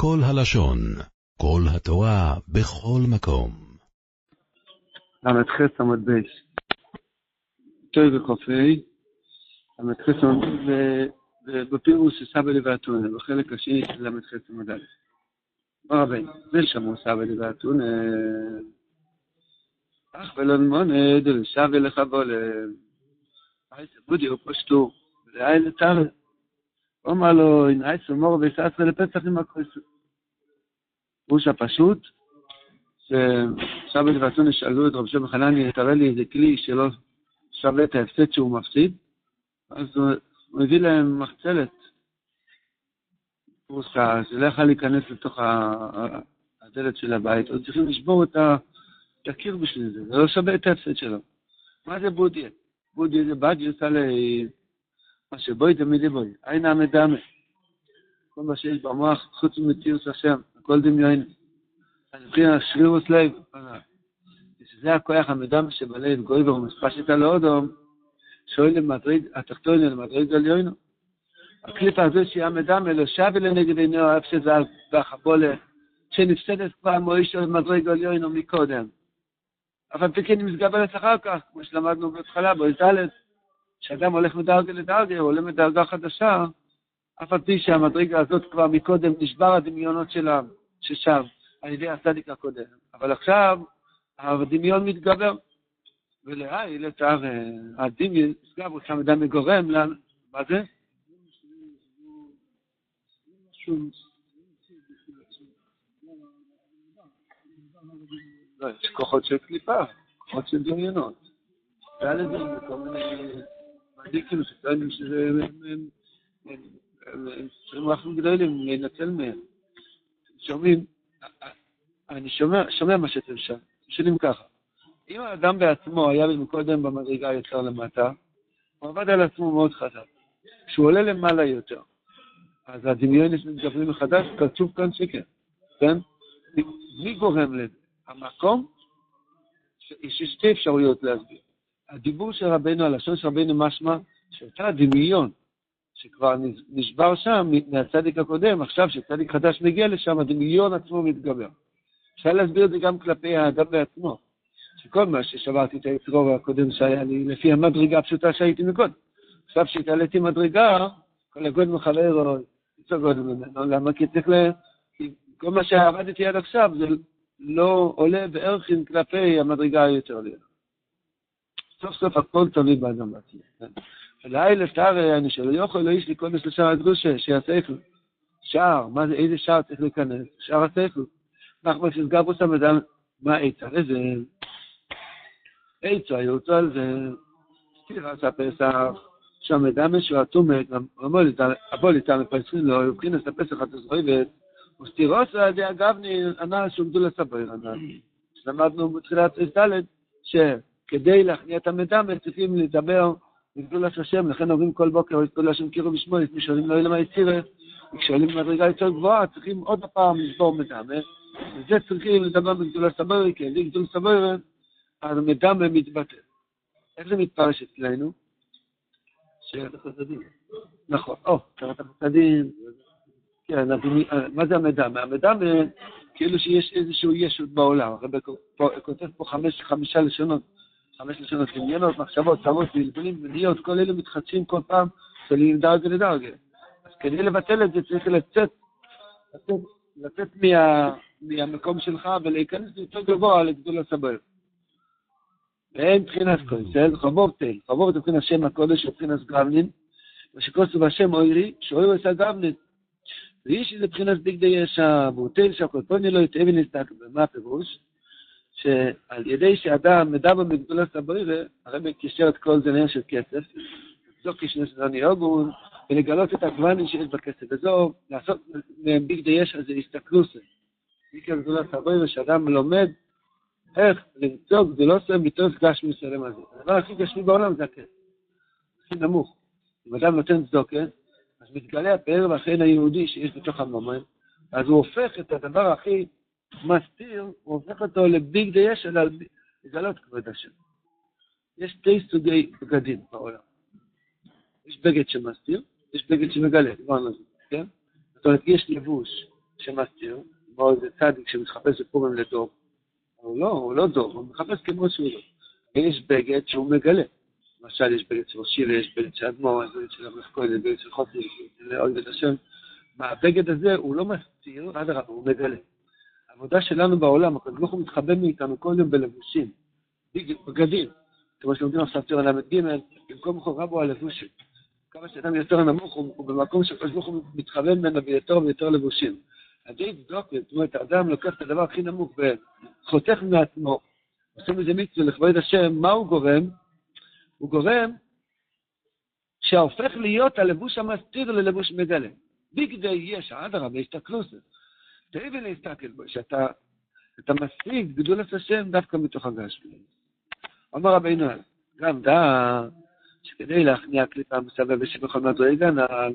כל הלשון, כל התורה, בכל מקום. ל"ח עמוד בייס. טוי וחופי, ל"ח עמוד בפירוש של סבא לבאתונה, בחלק השני של ל"ח עמוד א'. מה רבי, זה שמעו סבא לבאתונה, אך ולון מונד, ושווה לך בולם. בודי הוא פשטו, ואין לטרף. אומר לו, הנה עשר מור וסעצר לפצח עם הכוסו. פירוש הפשוט, ששבת ורצון שאלו את רב שם חנני, תראה לי איזה כלי שלא שווה את ההפסד שהוא מפסיד, אז הוא מביא להם מחצלת, פרוסה, שלא יכול להיכנס לתוך הדלת של הבית, אז צריכים לשבור את הקיר בשביל זה, זה לא שווה את ההפסד שלו. מה זה בודיה? בודיה זה בג'וס עלי, מה שבואי תמידי בואי, עין המדמה. כל מה שיש במוח, חוץ ממציאות השם, הכל דמיון. אז מבחינת שרירוס לב, שזה הכוח המדם שבלב גויבר ומספשת על אודום, שואל למדריג, התחתון למדריג עליונו. הקליפה הזו שהיא המדם אלו שווה לנגד עיניו, איפה שזה בחבולה, שנפסדת כבר מוישו למדריג עליונו מקודם. אבל פיקין מתגברת אחר כך, כמו שלמדנו בהתחלה, באיזלת, כשאדם הולך מדרגה לדרגה, הוא עולה מדרגה חדשה, אף על פי שהמדרגה הזאת כבר מקודם נשבר הדמיונות שלה, ששם, על ידי הצדיק הקודם. אבל עכשיו הדמיון מתגבר, ולהי לתאר הדמיון, סגב הוא שם אדם מגורם, מה זה? לא, יש כוחות של קליפה, כוחות של דמיונות. היה לזה כל מיני שטוענים שזה... הם צריכים אנחנו גדולים להינצל מהם. שומעים, אני שומע, מה שאתם שם, שומעים ככה. אם האדם בעצמו היה מקודם במדרגה יותר למטה, הוא עבד על עצמו מאוד חזק. כשהוא עולה למעלה יותר, אז הדמיונס מתגברים מחדש, כתוב כאן שכן, כן? מי גורם לזה? המקום, יש שתי אפשרויות להסביר. הדיבור של רבנו, הלשון של רבנו משמע, שאותה דמיון שכבר נשבר שם מהצדיק הקודם, עכשיו שצדיק חדש מגיע לשם, הדמיון עצמו מתגבר. אפשר להסביר את זה גם כלפי האדם בעצמו, שכל מה ששברתי את היצרור הקודם שהיה לי, לפי המדרגה הפשוטה שהייתי מקודם. עכשיו שהתעליתי מדרגה, כל הגודל מחבר או יצא גודל ממנו, למה? כי צריך ל... כל מה שעבדתי עד עכשיו זה לא עולה בערכים כלפי המדרגה היותר לידה. סוף סוף הכל תלוי באדם בעצמו. לילה תרא, אני שלא יכול לא איש להיכנס לשער הקדושה, שיעשה. שער, מה זה, איזה שער צריך להיכנס? שער השכל. נחמן שסגר פה שם אדם, מה עצה לזה? עצה, יוצא על זה, סתירת הפסח, שם אדם משהו אטומת, אבוא ליטל מפסחין לו, ובחינס הפסח התזרויבת, וסתירוס על ידי הגבני, הנ"ל שומדו לסבר הנ"ל. למדנו בתחילת ד' שכדי להכניע את המדמה צריכים לדבר לגדולת השם, לכן אומרים כל בוקר, גדול השם קירו בשמו, לפני שואלים לו אלמה יצירה, וכשואלים במדרגה יותר גבוהה, צריכים עוד פעם לשבור מדמה, וזה צריכים לדבר בגדולת סבורי, כי על ידי גדול סבורי, אז מדמה מתבטא. איך זה מתפרש אצלנו? נכון, או, תורת החסדים, כן, מה זה המדמה? המדמה, כאילו שיש איזשהו ישות בעולם, הרב כותב פה חמישה לשונות. חמש לשונות דמיונות, מחשבות, צרות, בלבולים, מניות, כל אלה מתחדשים כל פעם, צולעים דרגה לדרגה. אז כדי לבטל את זה צריך לצאת, לצאת, לצאת מה, מהמקום שלך ולהיכנס יותר גבוה לגדול הסבר. ואין מבחינת כויסל, חבובתל, חבובת מבחינת שם הקודש מבחינת גבנין, ושכוסו בשם אוירי, שאוירו עשה גבנין. ואיש איזה מבחינת בגדי ישע, והוא תל שהקולפוני לא יתאבי נסתק, ומה הפירוש? שעל ידי שאדם מדבר מגדולת הברירה, הרי מקישר את כל זה לעניין של כסף, זו כשנשדני אוגון, ולגלות את הגוונים שיש בכסף, וזו לעשות מביג דיש על זה הסתכלוסה. מכיר גדולת הברירה, שאדם לומד איך למצוא גדולוסה מתוך גשמי שלם הזה. הדבר הכי גשמי בעולם זה הכסף, הכי נמוך. אם אדם נותן צדוקה, אז מתגלה הפאר והחן היהודי שיש בתוך המומן, אז הוא הופך את הדבר הכי מסתיר, הוא הופך אותו לביג דייש, אלא לגלות כבוד השם. יש שתי סוגי בגדים בעולם. יש בגד שמסתיר, יש בגד שמגלה, דיברנו על זה, כן? זאת אומרת, יש לבוש שמסתיר, כמו איזה צדיק שמתחפש בפורים לדוב, הוא לא, הוא לא דוב, הוא מחפש כמו שהוא לא. יש בגד שהוא מגלה. למשל, יש בגד של ראשי ויש בגד של אדמו"ר, יש בגד של אברך כהן, בגד של חוסר, של אוהב את השם. מהבגד הזה הוא לא מסתיר, אדרבה, הוא מגלה. העבודה שלנו בעולם, הקדוש ברוך הוא מתחבא מאיתנו כל יום בלבושים, בגדים, כמו שלומדים עכשיו תורה ל"ג, במקום חובה בו הלבושים. כמה שאדם יותר נמוך, הוא במקום שהקדוש ברוך הוא מתחבא ממנו ביותר ויותר לבושים. עדיף דוקר, זאת אומרת, האדם לוקח את הדבר הכי נמוך וחותך מעצמו, עושה מזה מצווה לכבוד השם, מה הוא גורם? הוא גורם שהופך להיות הלבוש המסתיר ללבוש מגלה. בגדי יש, אדרבה, יש את הקלוסס. תאבי להסתכל בו, שאתה אתה משיג גדולת השם דווקא מתוך הגשמי. אומר רבינו, גם דע שכדי להכניע קליפה מסבב ושבכל מדרגה נעל,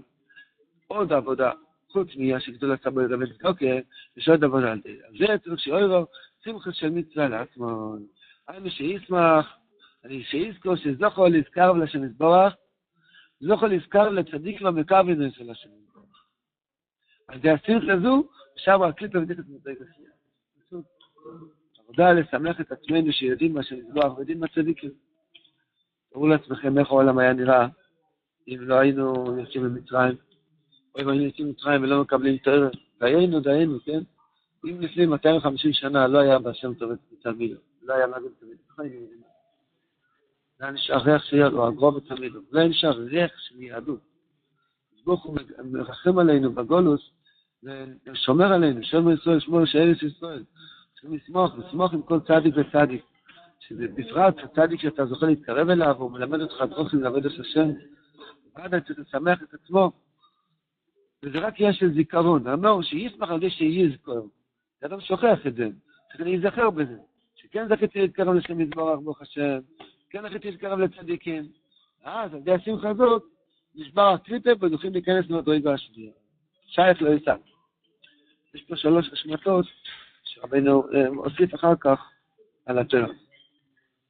עוד עבודה, חוץ של גדולת סבו לגבי דוקר, יש עוד עבודה על זה. זה צריך שאוירו שמחה של מצווה לעצמו. היינו שישמח, אני שיזכור שזוכו לזכר לשם יזבורך, זוכו לזכר לצדיק במקרבנו של השם על זה השמחה הזו, אפשר הקליפה ודקת מדרגה שנייה. עבודה לשמח את עצמנו שיודעים מה שנזבוח ויודעים מה צדיקים. תראו לעצמכם איך העולם היה נראה אם לא היינו יוצאים ממצרים, או אם היינו יוצאים ממצרים ולא מקבלים תואר, דיינו, דיינו, כן? אם לפני 250 שנה לא היה בהשם טוב את תלמידו, לא היה מגן תלמידו, זה היה נשאר ריח של יהדות, או הגרו בתלמידו, זה היה נשאר ריח של יהדות. ברוך הוא מרחם עלינו בגולוס, ושומר עלינו, שומר ישראל, שמור שאלס ישראל. צריכים לשמוח, לשמוח עם כל צדיק וצדיק. שזה בפרט הצדיק שאתה זוכה להתקרב אליו, הוא מלמד אותך דרוכים לעבוד את השם. ועד צריך לשמח את עצמו. וזה רק עניין של זיכרון. אמר שישמח על זה שיזכור. אדם שוכח את זה, צריך להיזכר בזה. שכן זכיתי להתקרב לשם יזבורך ברוך השם, כן זכיתי להתקרב לצדיקים. אז על ידי השמחה הזאת, נשבר הקליפה וזוכים להיכנס למדרגה השנייה. שייך לא יישא. יש פה שלוש השמטות שרבנו הוסיף אחר כך על התורה.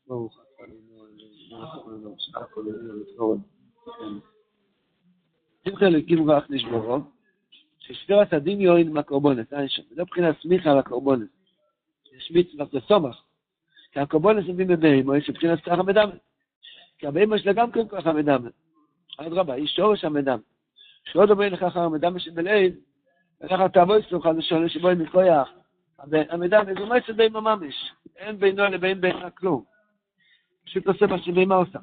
ברוך שמחה אלוקים ואך נשברו, ששבירת הדמיון עם הקורבונס, אין שם, זה מבחינת סמיכה על הקורבונס. יש מצווה זה סומך, כי הקורבונס מביא בבהמה, יש מבחינת ככה המדמה. כי הבהמה שלה גם כן ככה המדמה. אדרבה, היא שורש המדמה. שעוד אומר לך אחר המדמה שבליל, וככה תעבוד אצלך שבו אין מכויח. זה מועצת בהמה ממש, אין בינו לבין בהמה כלום. פשוט עושה מה שבהמה עושה.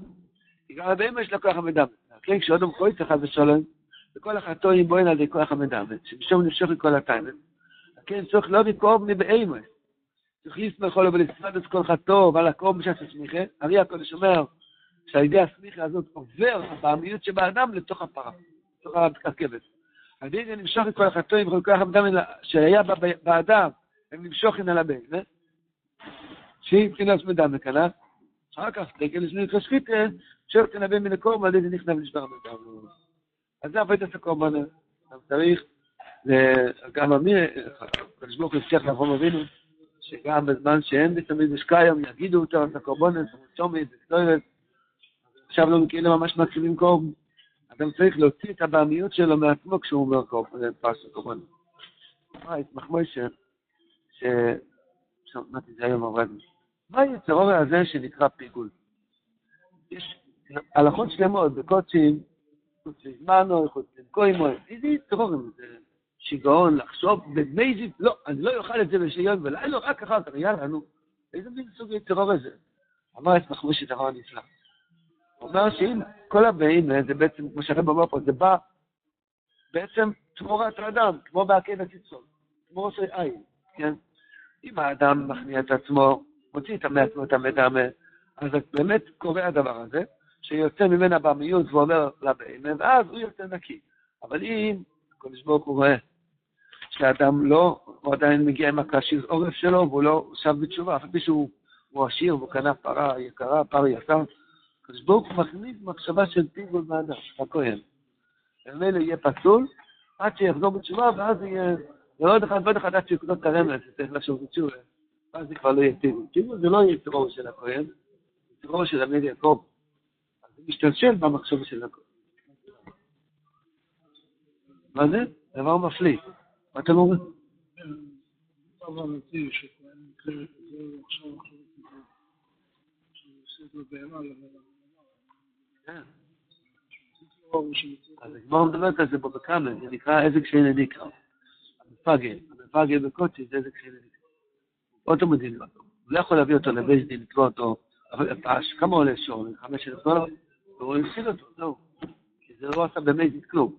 כי גם הבהמה יש לה המדמה. כן, כשעוד הוא חוי צריך ושלום, וכל אחתו עם בוין על ידי כוח המדמה, שמשום נמשוך את כל הטיימן. כן, צריך לא לקרוב מבהמה. צריך לסמך עליו ולסמד את כל חטוא ועל הקרוב בשעת הסמיכה. ארי הקודש אומר שעל ידי הסמיכה הזאת עובר הבעמיות שבאדם לתוך הפרה, לתוך הכבש. על ידי זה נמשוך את כל החטאים וכל כוח המדמה שהיה באדם, הם נמשוך על הבן, שהיא מבחינת מדמה כנ"ל. אחר כך, דגל לשני חשכית, שואל תנבא מן הקורבן, על ידי נכנע ונשבר המדמה. אז זה עבודת הקורבן. צריך, גם אמיר, הקדוש ברוך הוא הבטיח לאברהם אבינו, שגם בזמן שאין בתמיד משקיים, יגידו אותו, את הקורבנות, צומת, וקטורת. עכשיו לא כאילו ממש מקריבים קורבן. אדם צריך להוציא את הבעמיות שלו מעצמו כשהוא אומר פרס הקורבנות. אה, ישמח מוישה, ש... שמעתי זה היום עבדנו. מה היצרור הזה שנקרא פיגול? יש הלכות שלמות בקודשים, חוץ לזמנו, חוץ למקוימו, איזה יצרור זה? שיגעון, לחשוב במייזיב, לא, אני לא אוכל את זה בשיון ולילה, רק אחר כך, יאללה, נו. איזה מין סוג טרור זה? אמר את מחמושי דבר הנפלא. הוא אומר שאם כל הבאים, זה בעצם, כמו שהרב אמר פה, זה בא בעצם תמורת האדם, כמו בעקד הקיצון, כמו עושה עין, כן? אם האדם מכניע את עצמו, מוציא את מעצמו את המדמה, אז באמת קורה הדבר הזה, שיוצא ממנה בעמיות ואומר לבאים, ואז הוא יוצא נקי. אבל אם הקדוש ברוך הוא רואה שאדם לא, הוא עדיין מגיע עם הקשיז עורף שלו, והוא לא שב בתשובה, אף פי שהוא עשיר והוא קנה פרה יקרה, פר יקר, הקדוש ברוך הוא מכניס מחשבה של פיגול באדם, הכהן. וממילא יהיה פסול, עד שיחזור בתשובה, ואז יהיה, ועוד אחד ועוד אחד עד שיקנות את הרמז, שצריך לחשוב בתשובה, ואז זה כבר לא יהיה פיגול. פיגול זה לא יהיה טרור של הכהן, זה טרור של עמד יעקב. אז זה משתלשל במחשבה של הכהן. מה זה? דבר מפליא. מה אתם אומרים? שכהן כזה עכשיו עכשיו שהוא עושה את הבהמה כן. אז הגמרא מדברת על זה פה בכמה, זה נקרא עזק שאין ניקרא. המפגל, המפגל בקודשי זה עזק שאין ניקרא. אותו מדין לו. הוא לא יכול להביא אותו לבית דין, לקרוא אותו, כמה עולה שור? חמש אלף דולר? והוא הפסיד אותו, זהו. כי זה לא עשה באמת כלום.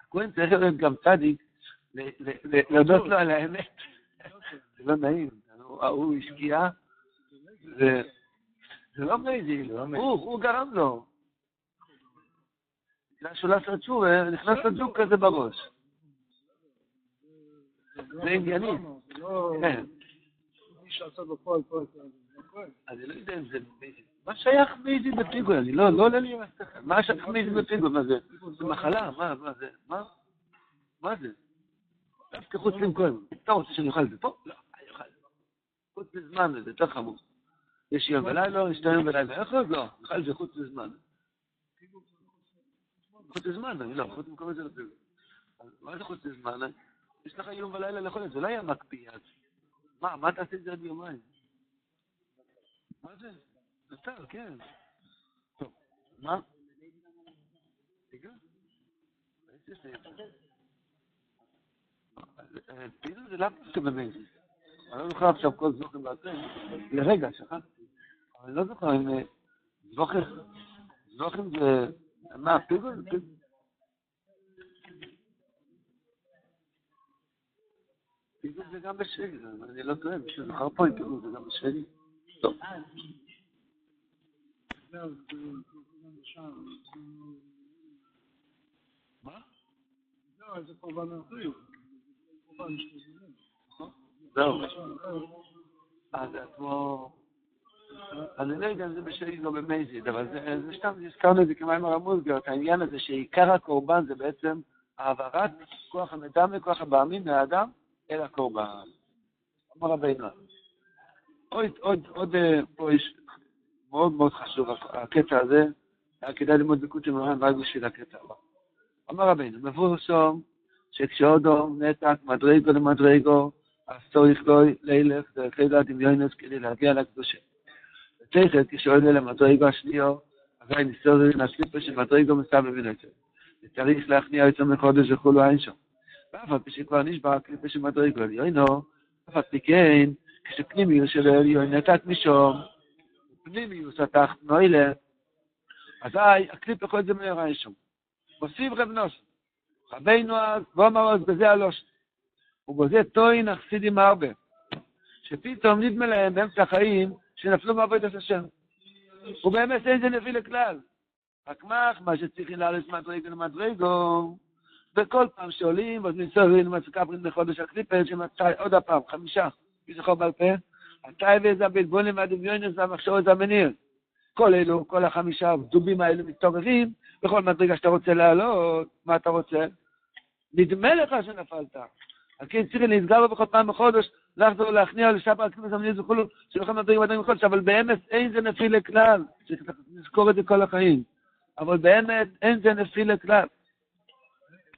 הכהן צריך להיות גם צדיק, להודות לו על האמת. זה לא נעים, הוא השקיע, זה לא מייזיל, הוא הוא גרם לו. בגלל שהוא לא עשה תשובה, נכנס לו ג'וק כזה בראש. זה ענייני. זה לא כן. אני לא יודע אם זה. מה שייך מייזיל בפיגול? אני לא, לא עולה לי עם השכל. מה שייך מייזיל בפיגול? מה זה? זה מחלה? מה, מה זה? מה? מה זה? דווקא חוץ למכוון. אתה רוצה שאני אוכל את זה פה? לא, אני אוכל את זה. חוץ לזמן זה יותר חמור. יש יום ולילה, יש יום ולילה. איך לא? לא, את זה חוץ לזמן. חוץ לזמן, לא, חוץ למקום את זה לא מה זה חוץ לזמן? יש לך יום ולילה לאכול זה, לא היה מקפיא אז. מה, מה תעשה את זה עד יומיים? מה זה? נפטר, כן. טוב, מה? רגע. אה, פעילות זה לאו דווקא במייזיס. אני לא זוכר עכשיו כל זוכר בעצם. לרגע, שכחתי. אני לא זוכר אם אה, זוכר, זוכר זה... מה, פיגול? פיגול. זה גם בשבי, זה- אני לא טועה, מישהו זוכר פה אם פיגול זה גם בשבי? טוב. מה? לא, זה קורבן אחר. זמנים. זהו. אז זה כמו... אני לא יודע אם זה בשבילי לא במייזיד, אבל זה, סתם, הזכרנו את זה כמים הרמוזגיות, העניין הזה שעיקר הקורבן זה בעצם העברת כוח המדם וכוח הבעמים מהאדם אל הקורבן. אמר רבינו. עוד, עוד, עוד, אה, פה יש מאוד מאוד חשוב, הקטע הזה, היה כדאי ללמוד בקוטי מרן רק בשביל הקטע הבא. אמר רבינו, מבורסום שכשאודו נתק מדרגו למדרגו, אז צריך לו לילך דרך לילה דמיונס כדי להגיע לקדושה. ותכף כשעולה למדרגו השניו, אזי נסתובב מהקליפה של מדרגו מסתבר ונצר. וצריך להכניע יצא מחודש וכולו אין שם. ואף על פי שכבר נשבר הקליפה של מדרגו עליונו, אף על פי כן, כשפנימיוס של העליון נתק משום, פנימיוס התחת נוילה, אזי הקליפה כל זה מהר אין שם. מוסיף רב נוס, רבינו אז, ואומר אז בזה הלוש. ובזה טוען החסידים הרבה, שפתאום נדמה להם באמצע החיים שנפלו מעבודת השם. ובאמת אין זה נפילה כלל. רק מה, מה שצריכים לעלות מדרגו למדרגו, וכל פעם שעולים, אז מסתובבים מצקברים לחודש הקליפר, שמצא עוד הפעם, חמישה, מי זוכר בעל פה? הטייבה זה הבלבונים והדמיונס והמחשבות זה המניר. כל אלו, כל החמישה הדובים האלו מתעוררים, בכל מדרגה שאתה רוצה לעלות, מה אתה רוצה? נדמה לך שנפלת. על כן צריך להסגר לו בכל פעם בחודש, לחזור להכניע לשבר הכניס המניס וכולו, שלכל מדרגה מדרגה בחודש, אבל באמת אין זה נפילה כלל. צריך לזכור את זה כל החיים. אבל באמת אין זה נפילה כלל.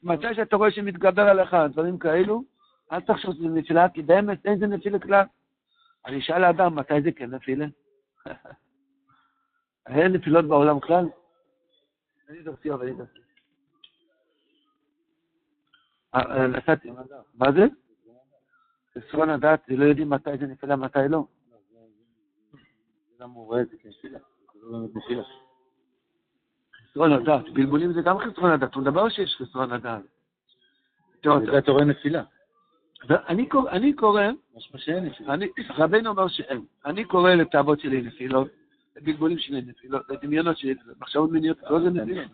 מתי שאתה רואה שמתגבר עליך דברים כאלו, אל תחשוב שזה נפילה, כי באמת אין זה נפילה כלל. אני אשאל האדם, מתי זה כן נפילה? אין נפילות בעולם כלל? אני דורסי, אבל אני דורסי. אה, נתתי, מה זה? חסרון הדעת, זה לא יודעים מתי זה נפילה, מתי לא. למה הוא רואה את זה כנפילה? זה לא באמת נפילה. חסרון הדעת, בלבולים זה גם חסרון הדעת, הוא מדבר שיש חסרון הדעת. אתה רואה נפילה. אני קורא, אני קורא, רבינו אומר שאין. אני קורא לתאוות שלי נפילות, לבלבולים שלי נפילות, לדמיונות שלי מחשבות מיניות, לא זה נפילות.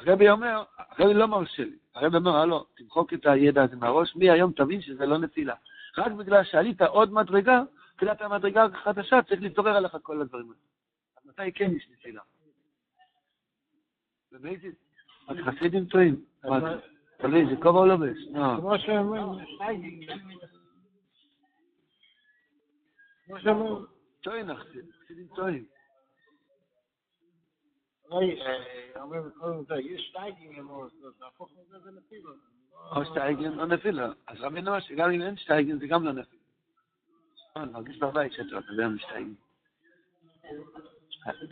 הרבי אומר, הרבי לא מרשה לי. הרבי אומר, הלו, תמחוק את הידע הזה מהראש, מהיום תבין שזה לא נפילה. רק בגלל שעלית עוד מדרגה, תחילת המדרגה החדשה, צריך להתעורר עליך כל הדברים האלה. אז מתי כן יש נפילה? ובאיזה... אז חסידים טועים. מה זה? תלוי, זה כובע או לובש? לא. כמו שאומרים, כמו שאומרים, טועים חסידים טועים. ראי, אומרים קודם זה, יש שטייגים אמרו, להפוך את זה לנפילות. או שטייגן או נפילה. אז רבינו אומר שגם אם אין שטייגן זה גם לא נפילה. אה, אני מרגיש בבית שאתה מדבר משטייגן.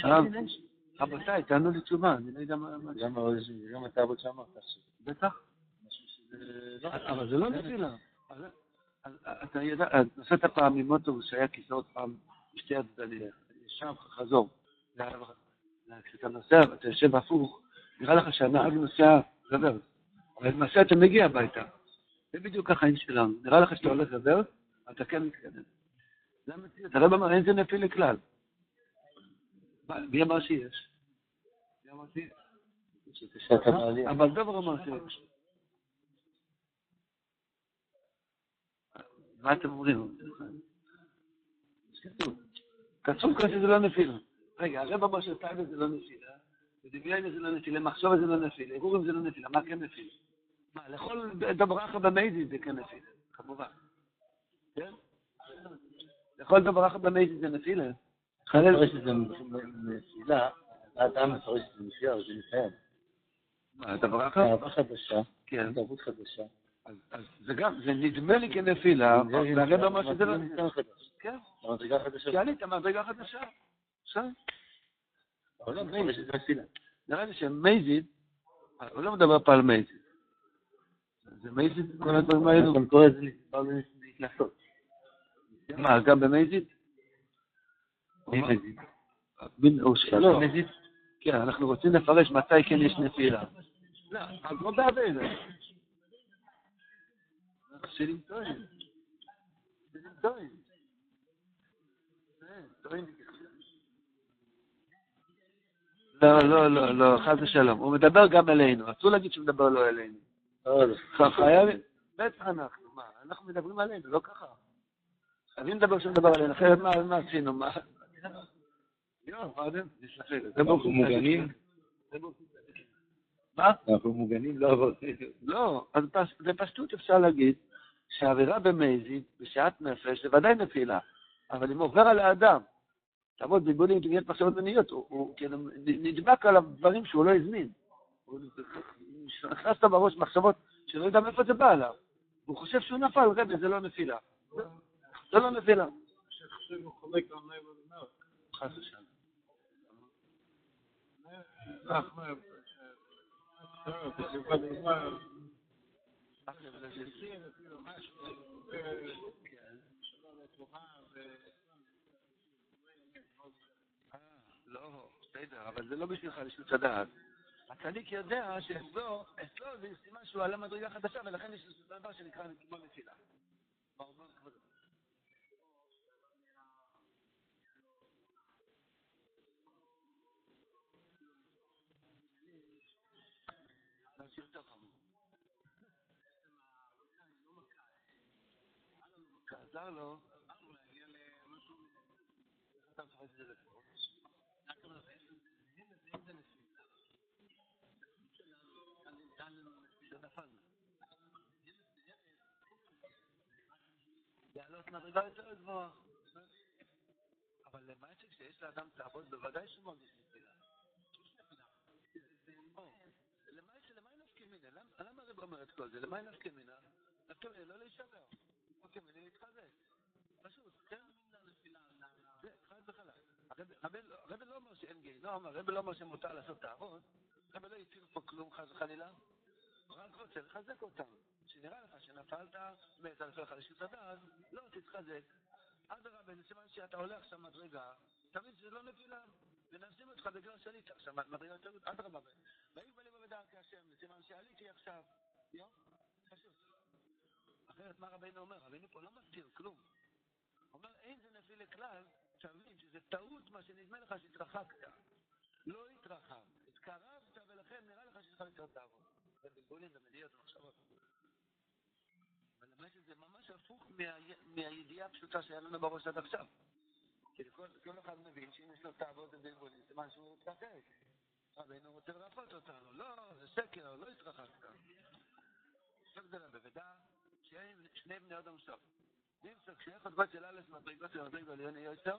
הרב, רבותיי, תענו לי תשובה, אני לא יודע מה... מה- גם גם אתה עבוד שם, תחשוב. בטח. לא- אבל זה לא נפילה. אתה יודע, נסעת פעם עם אוטובוס שהיה כיסאות פעם בשתי הצדדים, שם חזור. כשאתה נוסע ואתה יושב הפוך, נראה לך שהנהג נוסע רוורס, אבל למעשה אתה מגיע הביתה. זה בדיוק החיים שלנו. נראה לך שאתה הולך רוורס, אתה כן מתקדם. זה המציאות. הרב אמר, אין זה נפיל לכלל. מי אמר שיש? מי אמר שיש? המעלייה. אבל דובר אמר שיש. מה אתם אומרים? כתוב כאן שזה לא נפילה. רגע, הרב אמר שטייבה זה לא נפילה, ודמיון זה לא נפילה, מחשוב זה לא נפילה, הרהורים זה לא נפילה, מה כן נפילה? מה, לכל דברכה במייזי זה כן נפילה, כמובן. כן? לכל דברכה במייזי זה נפילה. חלל... את זה נפילה, האדם מפרש את זה נפילה, אבל זה ניסיון. מה, דברכה? אהבה חדשה, כן. תרבות חדשה. אז זה גם, זה נדמה לי כנפילה, והרב אמר שזה לא... חדש. כן, המדרגה חדשה. כי עלית מדרגה חדשה. העולם את זה נפילה. נראה לי שמייזיד, הוא לא מדבר פה על מייזיד. זה מייזיד, כל הדברים האלו. אתה קורא את זה דיברנו להתנסות. מה, גם במייזיד? מזיד? לא. לא. כן, אנחנו רוצים לפרש מתי כן יש נפילה. לא, אז לא באביידה. חסידים טועים. חסידים טועים. כן, טועים. לא, לא, לא, לא, חס ושלום. הוא מדבר גם אלינו. אסור להגיד שהוא מדבר לא אלינו. חייבים, בטח אנחנו, מה, אנחנו מדברים עלינו, לא ככה. חייבים לדבר שהוא מדבר עלינו, אחרת מה עשינו, מה? הוא מוגנים? מה? אנחנו מוגנים, לא עבור. לא, אז פש- בפשטות אפשר להגיד שהעבירה במזיד, בשעת נפש, זה ודאי נפילה, אבל אם עובר על האדם, תעבוד בלבולים אינטליגנט מחשבות מיניות, הוא- נדבק על הדברים שהוא לא הזמין. הוא נכנס לו בראש מחשבות שלא יודע מאיפה זה בא עליו. הוא חושב שהוא נפל, רבי, זה לא נפילה. זה לא נפילה. חס ושלום. אנחנו, אה, אה, בסביבה דוגמה, לא, בסדר, אבל זה לא בשבילך לשנות הדעת. הצדיק יודע שאצלו, אצלו זה סימן שהוא עלה מדרגה חדשה, ולכן יש דבר שנקרא כמו נפילה. מה אומר כבודו? נמשיך יותר חמור. עזר לו, אתה מפרש את זה לעלות מדרגה יותר גבוהה. אבל למעט שכשיש לאדם תעבוד, בוודאי שהוא מרגיש נפילה. למעט שלמה נפקא למה הרב אומר את כל זה? למה מינה? נפקא מינה לא להישבר. נפקא להתחזק. פשוט, כן? זה חד וחלק. הרב- לא אומר שאין גיהינום, הרב לא אומר שמותר לעשות תערות, הרב לא הציל פה כלום חס וחלילה, רק רוצה לחזק אותם. שנראה לך שנפלת, מת נפל לך לשעות הדעת, לא תתחזק. אדרבה, סימן שאתה עולה עכשיו מדרגה, תבין שזה לא נפילה, מנסים אותך בגלל שעלית עכשיו מדרגה יותר גדולה, אדרבה, ויהי בלב בדרכי השם, סימן שעליתי עכשיו, יום, פשוט. אחרת מה רבינו אומר? רבינו פה לא מסתיר כלום. הוא אומר, אין זה נפיל לכלל, תבין שזה טעות מה שנדמה לך שהתרחקת. לא התרחקת, התקרבת ולכן נראה לך שיש לך יותר תעבוד. זה בלבולים ומדיעות ומחשבות. אבל למעט זה ממש הפוך מה- מהידיעה הפשוטה שהיה לנו בראש עד עכשיו. כי כל, אחד מבין שאם יש לו תעבוד ובלבולים, סימן שהוא מתרחק. רבינו רוצה לרפות אותנו. לא, זה שקר, לא התרחקת. סוף זה שאין שני בני אדם סוף. נמצא כשיחד גוי של אלף מדרגות של מדרגו עליוני יוסר,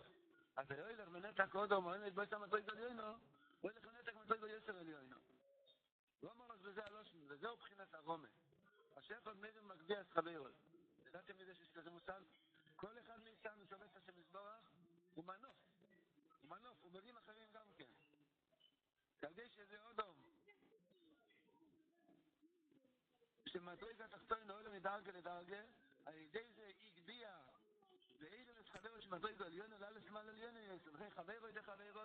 אז היו ילך מנתק קודם, או אין להתבייס המדרגו עליונו, הוא ילך מנתק מדרגו יוסר עליונו. אמר אז בזה הלושן, וזהו בחינת הרומה. מי מגביה את חברו. ידעתם מזה שיש כזה מושג? כל אחד מאיתנו שעובד את השם יזבורך הוא מנוף. הוא מנוף, הוא מרים אחרים גם כן. כדי שזה עוד אום. שמדרגה תחתון אוהלו מדרגה לדרגה, על ידי זה הגביה ואילו מתחבר שמדרגה עליון עולה לשמאל עליון יסוד. וכן חברו ידי חברו,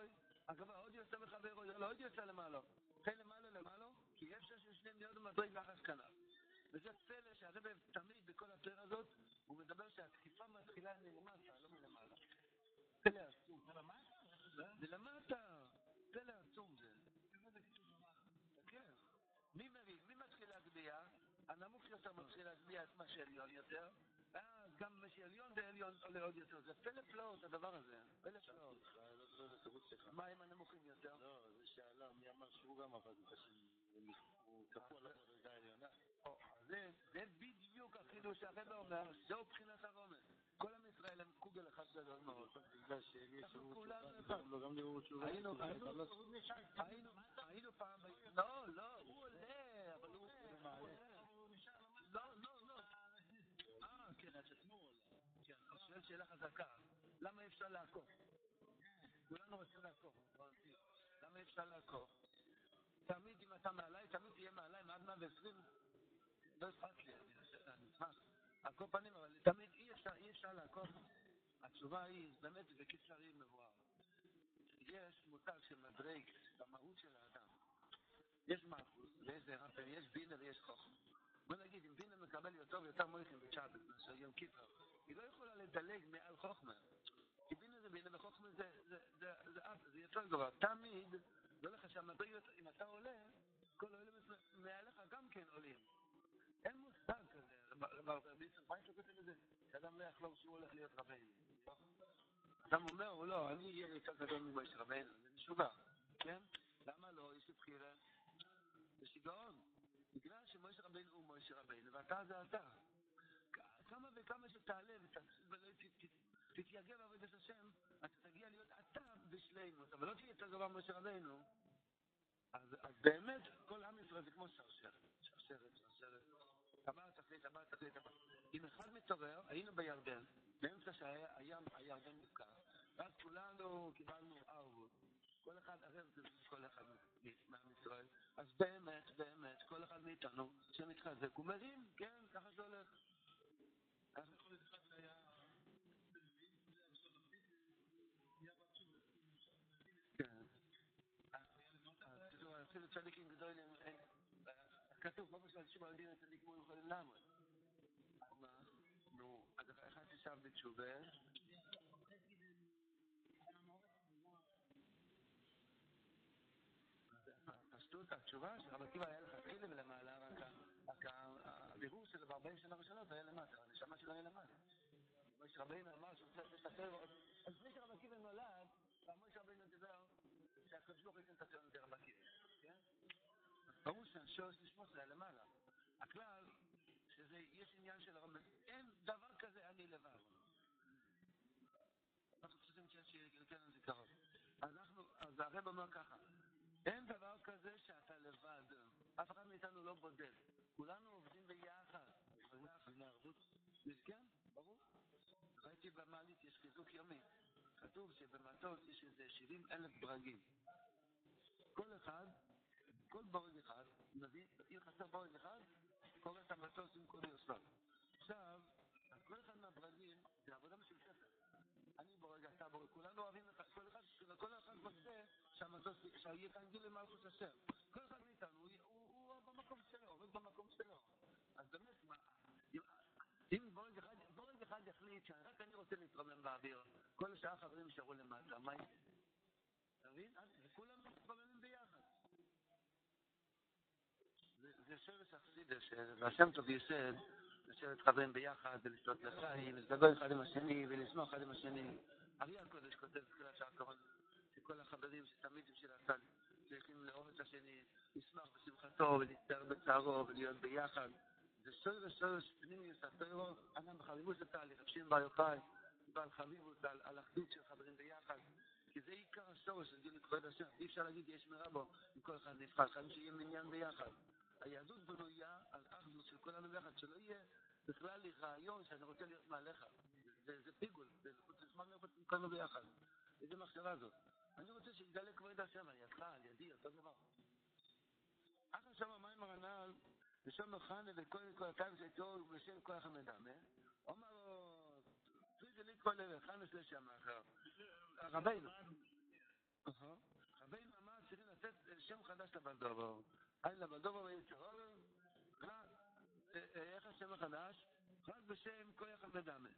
הכוונה עוד יוצא מחברו, לא עוד יוצא למעלו. כן למעלה למעלו, כי יש שיש במדרגה אחת קטנה. וזה פלא שהרבא תמיד בכל הפרק הזאת, הוא מדבר שהתקיפה מתחילה מלמטה, לא מלמעלה. פלא עצום. זה למטה. פלא עצום זה. כן. מי מבין? מי מתחיל להגביה? הנמוך יותר מתחיל להגביה את מה שעליון יותר, ואז גם מה שעליון ועליון עולה עוד יותר. זה פלא פלאות הדבר הזה. פלא פלאות. מה עם הנמוכים יותר? לא, זה שאלה, מי אמר שהוא גם עבד את השם, הוא העליונה. זה, בדיוק החידוש שהרבא אומר, זהו בחינת הרומץ. כל עם ישראל הם קוגל אחד גדול מאוד. אנחנו כולנו. לא. היינו, היינו, פעם, לא, לא, הוא עולה, אבל הוא. לא, לא, לא. אה, כן, אז אתמול. כן, אתה שואל שאלה חזקה. למה אי אפשר לעקוף? כולנו רוצים לעקוף. למה אי אפשר לעקוף? תמיד אם אתה מעליי, תמיד תהיה מעליי מעד 120. לא אכפת לי, אני אשמח. על כל פנים, אבל תמיד אי אפשר, אי אפשר לעקוף. התשובה היא, באמת, בקיצרי מבואר. יש מותג של מדרג במהות של האדם. יש מלכוס, ויש זרע, ויש בינה ויש חוכמה. בוא נגיד, אם בינה מקבל יותר ויותר מויכים בשבת, מאשר יום כיפר, היא לא יכולה לדלג מעל חוכמה. כי בינה זה בינה וחוכמה זה, זה, זה, זה, זה, זה יותר גבוה. תמיד, לא לך שהמדרגות, אם אתה עולה, כל העולים מעליך גם כן עולים. אין מושג כזה, רב ביצר, מה יש לו כותב לזה? שאדם לא יחלום שהוא הולך להיות רבינו. אדם אומר, לא, אני אהיה יותר גדול ממויש רבינו, זה משוגע, כן? למה לא? יש לי בחירה. זה שיגעון. בגלל שמויש רבינו הוא מויש רבינו, ואתה זה אתה. כמה וכמה שתעלה ותתייגע בעבודת השם, אתה תגיע להיות אתה בשלימות, אבל לא תהיה יותר גבוה ממויש רבינו. אז, אז באמת, כל עם ישראל זה כמו שרשרת, שרשרת, שרשרת. טבעת תכלית, טבעת תכלית, טבעת. אם אחד מתעורר, היינו בירדן, באמצע שהים, הירדן נפקע, ואז כולנו קיבלנו ערבות. כל אחד ערב כל אחד מעם ישראל. אז באמת, באמת, כל אחד מאיתנו שמתחזק הוא מרים, כן, ככה זה הולך. צדיקים גדולים, כתוב, מה שאנשים יודעים את הצדיקים היו יכולים לעמוד. נו, אז אחד ששב בתשובה, פשטות התשובה שרב עקיבא היה לכתחילה ולמעלה, רק הבירור שלו ב-40 שנה הראשונות היה למטה, הנשמה שלו היה למעלה. משה רבינו אמר שהוא צריך לספר, אז לפני שרב עקיבא נולד, משה רבינו דיבר שהקדוש ברוך הוא ייתן את הציון עקיבא, כן? ברור שהשורש לשמו זה למעלה. הכלל, שזה, יש עניין של הרב, אין דבר כזה אני לבד. אנחנו זה קרוב. אז אנחנו, אז הרב אומר ככה, אין דבר כזה שאתה לבד, אף אחד מאיתנו לא בודד, כולנו עובדים ביחד. כן, ברור. ראיתי במעלית, יש חיזוק יומי. כתוב שבמטוס יש איזה 70 אלף ברגים. כל אחד, כל בורג אחד, מביא, אם חסר בורג אחד, קורא את המטוס עם כל יוסף. עכשיו, אז כל אחד מהברגים, זה עבודה משותפת. אני בורג, אתה בורג, כולנו אוהבים את כל אחד, כל אחד רוצה שהמטוס, שיהיה כאן גיל למלכוס השם. כל אחד מאיתנו, הוא, במקום שלו, עובד במקום שלו. אז באמת, מה, אם- בורג אחד, בורג אחד יחליט שרק אני רוצה להתרומם באוויר, כל השאר החברים יישארו למטה, מה יהיה? אתה מבין? כולם מתרוממים ביחד. זה שורש החסידה, שהשם טוב ייסד, לשבת חברים ביחד ולשתות לחיים, ולדבר אחד עם השני ולשמוח אחד עם השני. אריה הקודש כותב בתחילת האחרון, שכל החברים שתמיד בשביל הצד צריכים לאהוב את השני, לשמוח בשמחתו ולהצטער בצערו ולהיות ביחד. זה שורש שורש פנימיוס הטרור, אדם בחביבות התהליך, רבשים בר יוחאי, בעל חביבות על, על אחדות של חברים ביחד. כי זה עיקר השורש של דין לכבוד השם. אי אפשר להגיד יש מרבו, אם כל אחד נבחר, חייבים שיהיה מניין ביחד. היהדות בנויה על אחדות של כולנו ביחד, שלא יהיה בכלל לי רעיון שאני רוצה להיות מעליך. זה, זה פיגול, זה זמן לאכול כולנו ביחד. איזה מחשבה זאת? אני רוצה שיגלה כבוד השם על ידך, על ידי, אותו דבר. אחר שם המים הרנ"ל, ושם מחנה וכל כל התאים שאיתו ובשם כוח המדמה, אומר לו, פריגה לי כל אלה, חנס לשם אחר. רבינו. רבינו אמר צריכים לתת שם חדש לבלדובר. היי לבלדובר ויצרור, איך השם החדש? רק בשם כוח המדמה.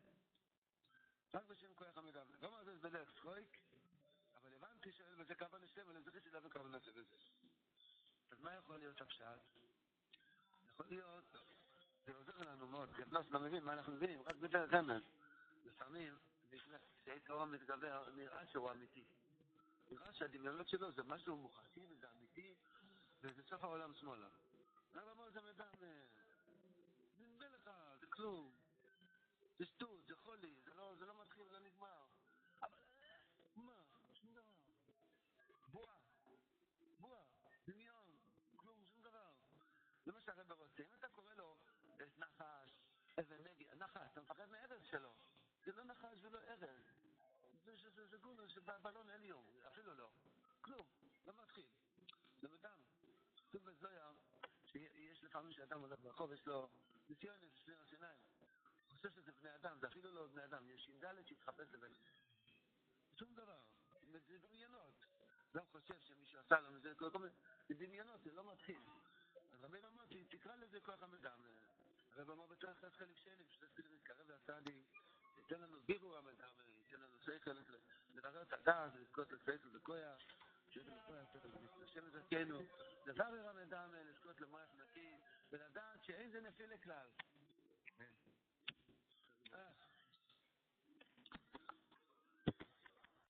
רק בשם כוח המדמה. לא אומר זה בדרך שחויק, אבל הבנתי שזה כוונה שלם, אבל אני זוכר שזה לא כוונה של זה. אז מה יכול להיות הפשט? יכול להיות, זה עוזר לנו מאוד, כי אנחנו לא מבין מה אנחנו מבינים, רק בדרך אמת. לפעמים, כשהייתי אור מתגבר, נראה שהוא אמיתי. נראה שהדמיונות שלו זה משהו מוחשי וזה וזה סוף העולם שמאלה. הרב אמר זה מדם, זה נדמה לך, זה כלום. זה שטות, זה חולי, זה לא, זה לא מתחיל, זה לא נגמר. אבל מה? שום דבר. בועה, בועה, דמיון, כלום, שום דבר. זה מה שהרב רוצה. אם אתה קורא לו נחש, אבן נגד, נחש, אתה מפחד מארז שלו. זה לא נחש ולא ארז. זה, זה, זה, זה גונוס שבלון עליון, אפילו לא. כלום, לא מתחיל. זה בדם. כתוב בזויה, לפעמים שאדם הולך ברחוב, יש לו ניסיונת, שני השיניים. הוא חושב שזה בני אדם, זה אפילו לא בני אדם, יש ש"ד שהתחפש לבן. שום דבר. זה דמיינות. לא חושב שמישהו עשה לנו, זה כל מיני, זה דמיינות, זה לא מתחיל. אז רבי אמר, תקרא לזה כוח המדם. הרב אמר חס חלק שני, שזה צריך להתקרב והצעדי, ייתן לנו בירו המדם, ייתן לנו שכל, לברר את הדעת, לזכות לשכל וכויה, השם יזכנו, לברר המדם, לזכות למוח נקי, ולדעת שאין זה נפיל לכלל.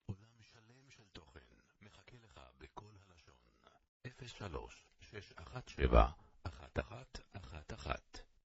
עולם שלם של תוכן מחכה לך בכל הלשון. 03 617 1111